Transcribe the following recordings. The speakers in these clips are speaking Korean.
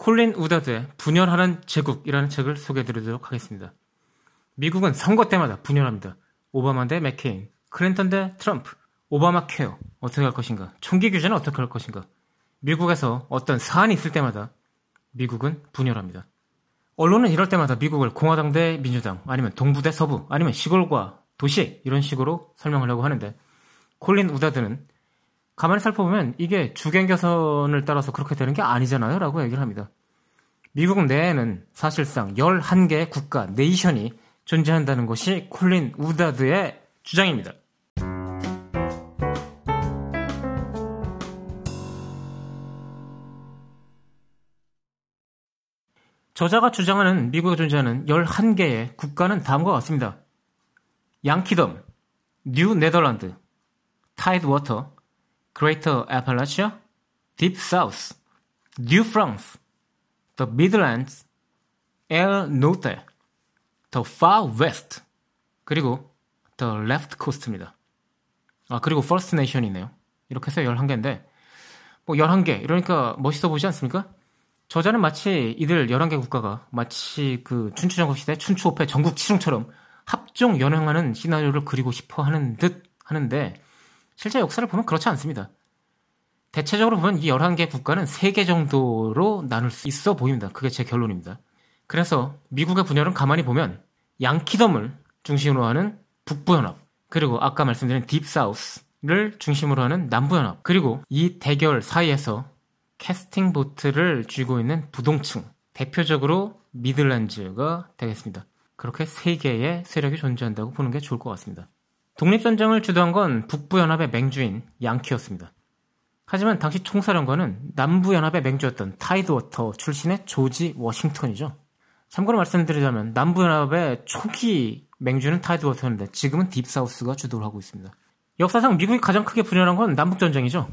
콜린 우다드의 분열하는 제국이라는 책을 소개해드리도록 하겠습니다. 미국은 선거 때마다 분열합니다. 오바마 대 맥케인, 클린턴 대 트럼프, 오바마 케어 어떻게 할 것인가, 총기 규제는 어떻게 할 것인가. 미국에서 어떤 사안이 있을 때마다 미국은 분열합니다. 언론은 이럴 때마다 미국을 공화당 대 민주당, 아니면 동부 대 서부, 아니면 시골과 도시 이런 식으로 설명하려고 하는데 콜린 우다드는 가만히 살펴보면 이게 주경계선을 따라서 그렇게 되는 게 아니잖아요 라고 얘기를 합니다. 미국 내에는 사실상 11개의 국가, 네이션이 존재한다는 것이 콜린 우다드의 주장입니다. 저자가 주장하는 미국에 존재하는 11개의 국가는 다음과 같습니다. Yankeedom, New Netherland, Tidewater, Greater Appalachia, Deep South, New France, the Midlands, El Norte, the Far West, 그리고 the Left Coast입니다. 아, 그리고 First Nation이네요. 이렇게 해서 11개인데, 뭐 11개, 이러니까 멋있어 보이지 않습니까? 저자는 마치 이들 11개 국가가 마치 그 춘추전국 시대 춘추오패 전국칠웅처럼 합종 연행하는 시나리오를 그리고 싶어 하는 듯 하는데, 실제 역사를 보면 그렇지 않습니다. 대체적으로 보면 이 11개 국가는 3개 정도로 나눌 수 있어 보입니다. 그게 제 결론입니다. 그래서 미국의 분열은 가만히 보면 양키덤을 중심으로 하는 북부연합, 그리고 아까 말씀드린 딥사우스를 중심으로 하는 남부연합, 그리고 이 대결 사이에서 캐스팅 보트를 쥐고 있는 부동층, 대표적으로 Midlands가 되겠습니다. 그렇게 세 개의 세력이 존재한다고 보는 게 좋을 것 같습니다. 독립전쟁을 주도한 건 북부연합의 맹주인 양키였습니다. 하지만 당시 총사령관은 남부연합의 맹주였던 Tidewater 출신의 조지 워싱턴이죠. 참고로 말씀드리자면 남부연합의 초기 맹주는 Tidewater였는데 지금은 Deep South가 주도를 하고 있습니다. 역사상 미국이 가장 크게 분열한 건 남북전쟁이죠.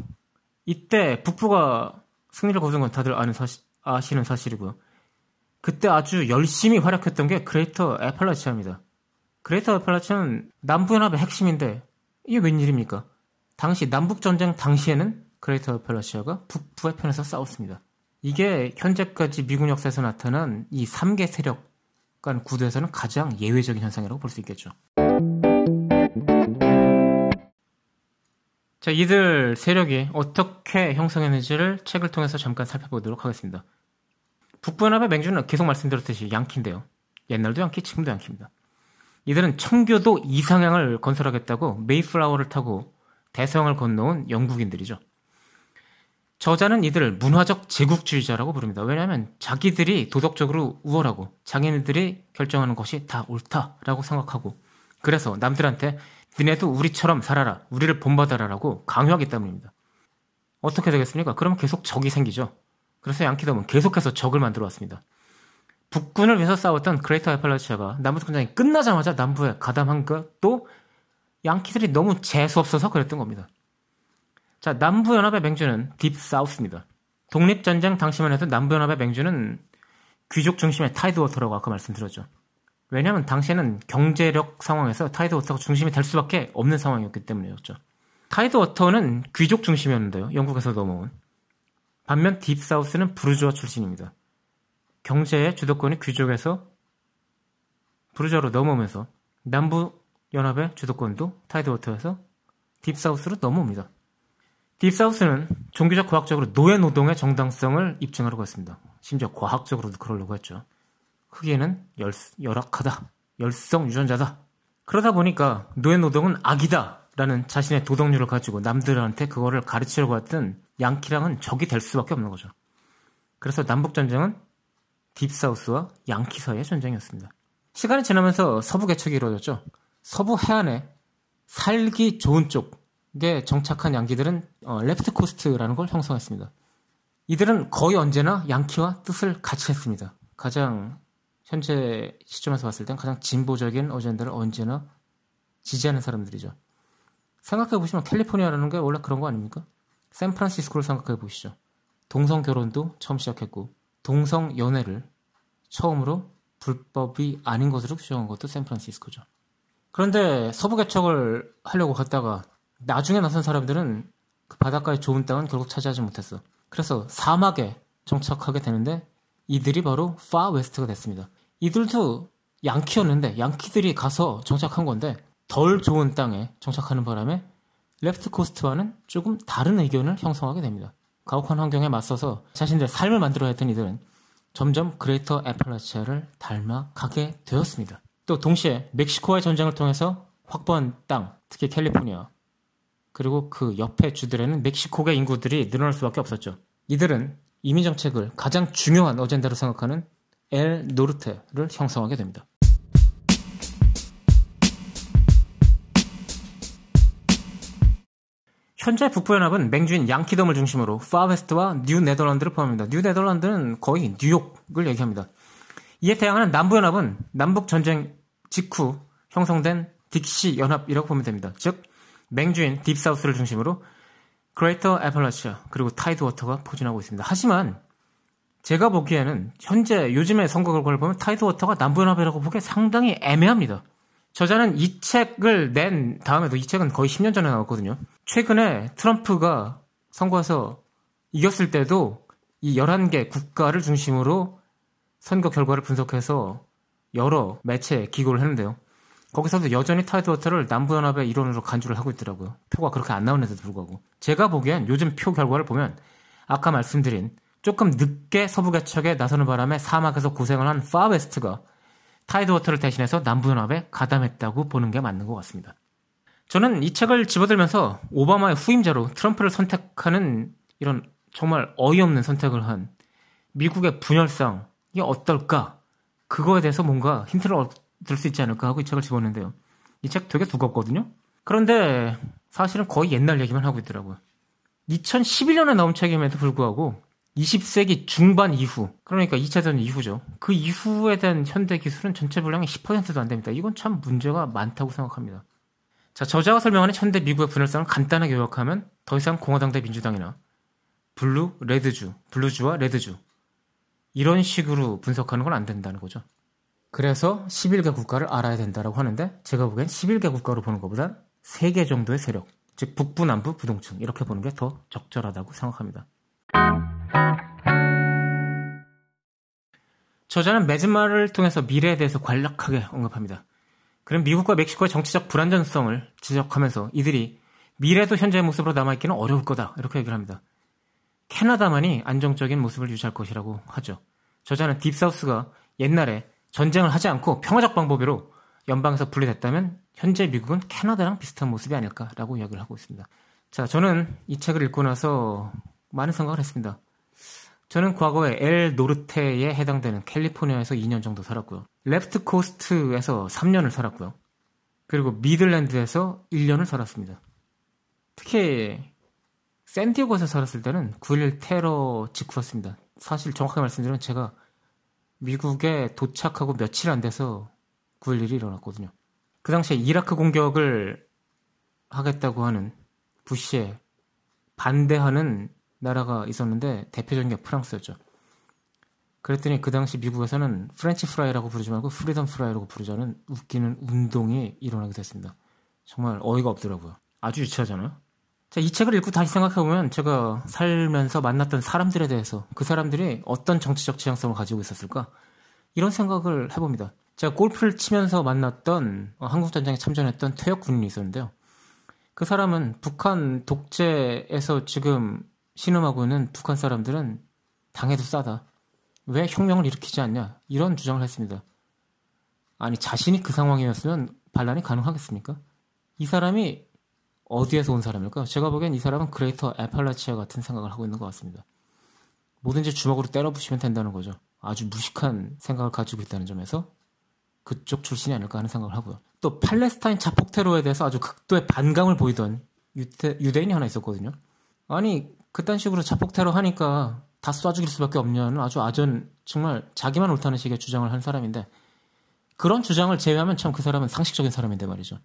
이때 북부가 승리를 거둔 건 다들 아는 사실, 아시는 사실이고요. 그때 아주 열심히 활약했던 게 Greater Appalachia입니다. Greater Appalachia는 남부연합의 핵심인데 이게 웬일입니까? 당시 남북전쟁 당시에는 Greater Appalachia가 북부의 편에서 싸웠습니다. 이게 현재까지 미군 역사에서 나타난 이 3개 세력 간 구도에서는 가장 예외적인 현상이라고 볼 수 있겠죠. 자, 이들 세력이 어떻게 형성했는지를 책을 통해서 잠깐 살펴보도록 하겠습니다. 북부연합의 맹주는 계속 말씀드렸듯이 양키인데요. 옛날도 양키, 지금도 양키입니다. 이들은 청교도 이상향을 건설하겠다고 메이플라워를 타고 대서양을 건너온 영국인들이죠. 저자는 이들을 문화적 제국주의자라고 부릅니다. 왜냐하면 자기들이 도덕적으로 우월하고 자기네들이 결정하는 것이 다 옳다라고 생각하고 그래서 남들한테 니네도 우리처럼 살아라, 우리를 본받아라라고 강요하기 때문입니다. 어떻게 되겠습니까? 그러면 계속 적이 생기죠. 그래서 Yankeedom은 계속해서 적을 만들어 왔습니다. 북군을 위해서 싸웠던 Greater Appalachia가 남북전쟁이 끝나자마자 남부에 가담한 것도 양키들이 너무 재수없어서 그랬던 겁니다. 자, 남부연합의 맹주는 Deep South입니다. 독립전쟁 당시만 해도 남부연합의 맹주는 귀족 중심의 Tidewater라고 아까 말씀드렸죠. 왜냐하면 당시에는 경제력 상황에서 Tidewater가 중심이 될 수밖에 없는 상황이었기 때문이었죠. Tidewater는 귀족 중심이었는데요. 영국에서 넘어온. 반면 Deep South는 부르주아 출신입니다. 경제의 주도권이 귀족에서 부르주아로 넘어오면서 남부 연합의 주도권도 Tidewater에서 Deep South로 넘어옵니다. Deep South는 종교적 과학적으로 노예 노동의 정당성을 입증하려고 했습니다. 심지어 과학적으로도 그러려고 했죠. 흑인은 열, 열악하다. 열성 유전자다. 그러다 보니까 노예 노동은 악이다. 라는 자신의 도덕률을 가지고 남들한테 그거를 가르치려고 했던 양키랑은 적이 될 수밖에 없는 거죠. 그래서 남북전쟁은 Deep South와 양키 사이의 전쟁이었습니다. 시간이 지나면서 서부 개척이 이루어졌죠. 서부 해안에 살기 좋은 쪽에 정착한 양키들은 어, Left Coast라는 걸 형성했습니다. 이들은 거의 언제나 양키와 뜻을 같이 했습니다. 가장 현재 시점에서 봤을 땐 가장 진보적인 어젠다를 언제나 지지하는 사람들이죠. 생각해 보시면 캘리포니아라는 게 원래 그런 거 아닙니까? 샌프란시스코를 생각해 보시죠. 동성 결혼도 처음 시작했고 동성 연애를 처음으로 불법이 아닌 것으로 규정한 것도 샌프란시스코죠. 그런데 서부 개척을 하려고 갔다가 나중에 나선 사람들은 그 바닷가의 좋은 땅은 결국 차지하지 못했어. 그래서 사막에 정착하게 되는데 이들이 바로 Far West가 됐습니다. 이들도 양키였는데 양키들이 가서 정착한 건데 덜 좋은 땅에 정착하는 바람에 Left Coast와는 조금 다른 의견을 형성하게 됩니다. 가혹한 환경에 맞서서 자신들의 삶을 만들어야 했던 이들은 점점 Greater Appalachia를 닮아가게 되었습니다. 또 동시에 멕시코와의 전쟁을 통해서 확보한 땅, 특히 캘리포니아, 그리고 그 옆에 주들에는 멕시코계 인구들이 늘어날 수밖에 없었죠. 이들은 이민 정책을 가장 중요한 어젠다로 생각하는 El Norte를 형성하게 됩니다. 현재 북부연합은 맹주인 Yankeedom을 중심으로 Far West와 New Netherland를 포함합니다. New Netherland는 거의 뉴욕을 얘기합니다. 이에 대항하는 남부연합은 남북전쟁 직후 형성된 Dixie 연합이라고 보면 됩니다. 즉 맹주인 Deep South를 중심으로 Greater Appalachia 그리고 Tidewater가 포진하고 있습니다. 하지만 제가 보기에는 현재 요즘의 선거 결과를 보면 Tidewater가 남부연합이라고 보기에 상당히 애매합니다. 저자는 이 책을 낸 다음에도 이 책은 거의 10년 전에 나왔거든요. 최근에 트럼프가 선거에서 이겼을 때도 이 11개 국가를 중심으로 선거 결과를 분석해서 여러 매체에 기고를 했는데요. 거기서도 여전히 Tidewater를 남부연합의 일원으로 간주를 하고 있더라고요. 표가 그렇게 안 나오는데도 불구하고. 제가 보기엔 요즘 표 결과를 보면 아까 말씀드린 조금 늦게 서부 개척에 나서는 바람에 사막에서 고생을 한 Far West가 Tidewater를 대신해서 남부연합에 가담했다고 보는 게 맞는 것 같습니다. 저는 이 책을 집어들면서 오바마의 후임자로 트럼프를 선택하는 이런 정말 어이없는 선택을 한 미국의 분열상 이게 어떨까? 그거에 대해서 뭔가 힌트를 얻을 수 있지 않을까 하고 이 책을 집었는데요. 이 책 되게 두껍거든요. 그런데 사실은 거의 옛날 얘기만 하고 있더라고요. 2011년에 나온 책임에도 불구하고 20세기 중반 이후, 그러니까 2차 대전 이후죠. 그 이후에 대한 현대 기술은 전체 분량의 10%도 안 됩니다. 이건 참 문제가 많다고 생각합니다. 자, 저자가 설명하는 현대 미국의 분열상을 간단하게 요약하면 더 이상 공화당 대 민주당이나 블루, 레드주, 블루주와 레드주 이런 식으로 분석하는 건 안 된다는 거죠. 그래서 11개 국가를 알아야 된다라고 하는데 제가 보기엔 11개 국가로 보는 것보다 3개 정도의 세력, 즉 북부, 남부, 부동층 이렇게 보는 게 더 적절하다고 생각합니다. 저자는 맺음말을 통해서 미래에 대해서 간략하게 언급합니다. 그럼 미국과 멕시코의 정치적 불안정성을 지적하면서 이들이 미래도 현재의 모습으로 남아있기는 어려울 거다. 이렇게 얘기를 합니다. 캐나다만이 안정적인 모습을 유지할 것이라고 하죠. 저자는 Deep South가 옛날에 전쟁을 하지 않고 평화적 방법으로 연방에서 분리됐다면 현재 미국은 캐나다랑 비슷한 모습이 아닐까라고 이야기를 하고 있습니다. 자, 저는 이 책을 읽고 나서 많은 생각을 했습니다. 저는 과거에 El Norte에 해당되는 캘리포니아에서 2년 정도 살았고요. Left Coast에서 3년을 살았고요. 그리고 Midland에서 1년을 살았습니다. 특히 샌디에고에서 살았을 때는 9.11 테러 직후였습니다. 사실 정확하게 말씀드리면 제가 미국에 도착하고 며칠 안 돼서 9.11이 일어났거든요. 그 당시에 이라크 공격을 하겠다고 하는 부시에 반대하는 나라가 있었는데 대표적인 게 프랑스였죠. 그랬더니 그 당시 미국에서는 French fry라고 부르지 말고 freedom fry라고 부르자는 웃기는 운동이 일어나게 됐습니다. 정말 어이가 없더라고요. 아주 유치하잖아요. 자, 이 책을 읽고 다시 생각해보면 제가 살면서 만났던 사람들에 대해서 그 사람들이 어떤 정치적 지향성을 가지고 있었을까? 이런 생각을 해봅니다. 제가 골프를 치면서 만났던 어, 한국전쟁에 참전했던 퇴역 군인이 있었는데요. 그 사람은 북한 독재에서 지금 신음하고 있는 북한 사람들은 당해도 싸다. 왜 혁명을 일으키지 않냐? 이런 주장을 했습니다. 아니, 자신이 그 상황이었으면 반란이 가능하겠습니까? 이 사람이 어디에서 온 사람일까요? 제가 보기엔 이 사람은 Greater Appalachia 같은 생각을 하고 있는 것 같습니다. 뭐든지 주먹으로 때려 부시면 된다는 거죠. 아주 무식한 생각을 가지고 있다는 점에서 그쪽 출신이 아닐까 하는 생각을 하고요. 또 팔레스타인 자폭 테러에 대해서 아주 극도의 반감을 보이던 유대, 유대인이 하나 있었거든요. 아니 그딴 식으로 자폭 테러 하니까 다 쏴 죽일 수밖에 없냐는 아주 아전 정말 자기만 옳다는 식의 주장을 한 사람인데 그런 주장을 제외하면 참 그 사람은 상식적인 사람인데 말이죠.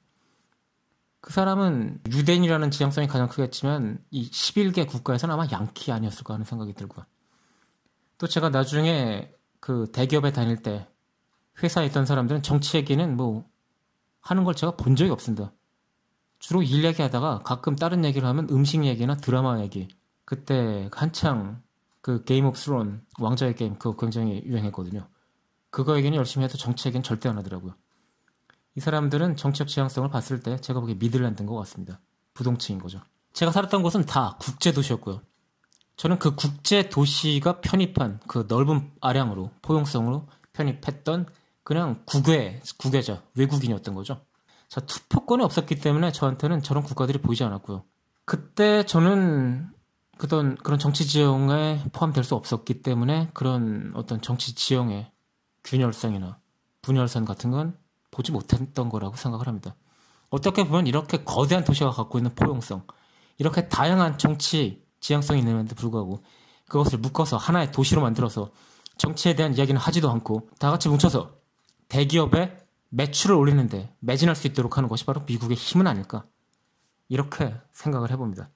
그 사람은 유대인이라는 지향성이 가장 크겠지만 이 11개 국가에서는 아마 양키 아니었을까 하는 생각이 들고요. 또 제가 나중에 그 대기업에 다닐 때 회사에 있던 사람들은 정치 얘기는 뭐 하는 걸 제가 본 적이 없습니다. 주로 일 얘기하다가 가끔 다른 얘기를 하면 음식 얘기나 드라마 얘기. 그때 한창 그 Game of Thrones 왕자의 게임 그거 굉장히 유행했거든요. 그거 얘기는 열심히 해도 정치 얘기는 절대 안 하더라고요. 이 사람들은 정치적 지향성을 봤을 때 제가 보기에 Midland인 것 같습니다. 부동층인 거죠. 제가 살았던 곳은 다 국제 도시였고요. 저는 그 국제 도시가 편입한 그 넓은 아량으로 포용성으로 편입했던 그냥 국외 국외자 외국인이었던 거죠. 자, 투표권이 없었기 때문에 저한테는 저런 국가들이 보이지 않았고요. 그때 저는 그런 그런 정치 지형에 포함될 수 없었기 때문에 그런 어떤 정치 지형의 균열성이나 분열선 같은 건 보지 못했던 거라고 생각을 합니다. 어떻게 보면 이렇게 거대한 도시가 갖고 있는 포용성, 이렇게 다양한 정치 지향성이 있는데도 불구하고 그것을 묶어서 하나의 도시로 만들어서 정치에 대한 이야기는 하지도 않고 다 같이 뭉쳐서 대기업의 매출을 올리는데 매진할 수 있도록 하는 것이 바로 미국의 힘은 아닐까. 이렇게 생각을 해봅니다.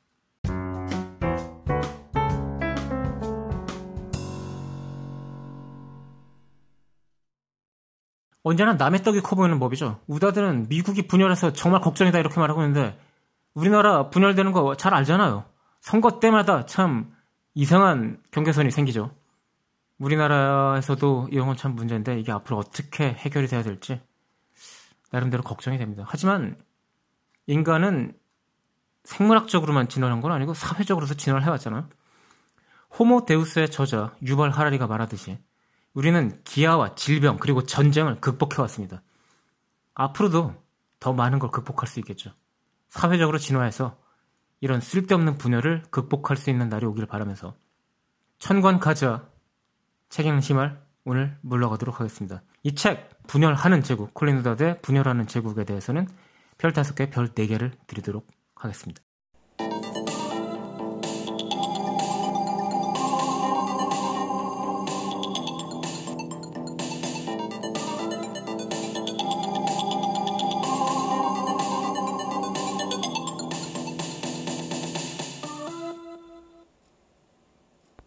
언제나 남의 떡이 커 보이는 법이죠. 우다들은 미국이 분열해서 정말 걱정이다 이렇게 말하고 있는데 우리나라 분열되는 거 잘 알잖아요. 선거 때마다 참 이상한 경계선이 생기죠. 우리나라에서도 이런 건 참 문제인데 이게 앞으로 어떻게 해결이 돼야 될지 나름대로 걱정이 됩니다. 하지만 인간은 생물학적으로만 진화한 건 아니고 사회적으로도 진화를 해왔잖아요. 호모 데우스의 저자 유발 하라리가 말하듯이 우리는 기아와 질병 그리고 전쟁을 극복해왔습니다. 앞으로도 더 많은 걸 극복할 수 있겠죠. 사회적으로 진화해서 이런 쓸데없는 분열을 극복할 수 있는 날이 오길 바라면서 천관 가자 책 읽는 희말 오늘 물러가도록 하겠습니다. 이 책 분열하는 제국 콜린 우다드의 분열하는 제국에 대해서는 별 5개, 별 4개를 드리도록 하겠습니다.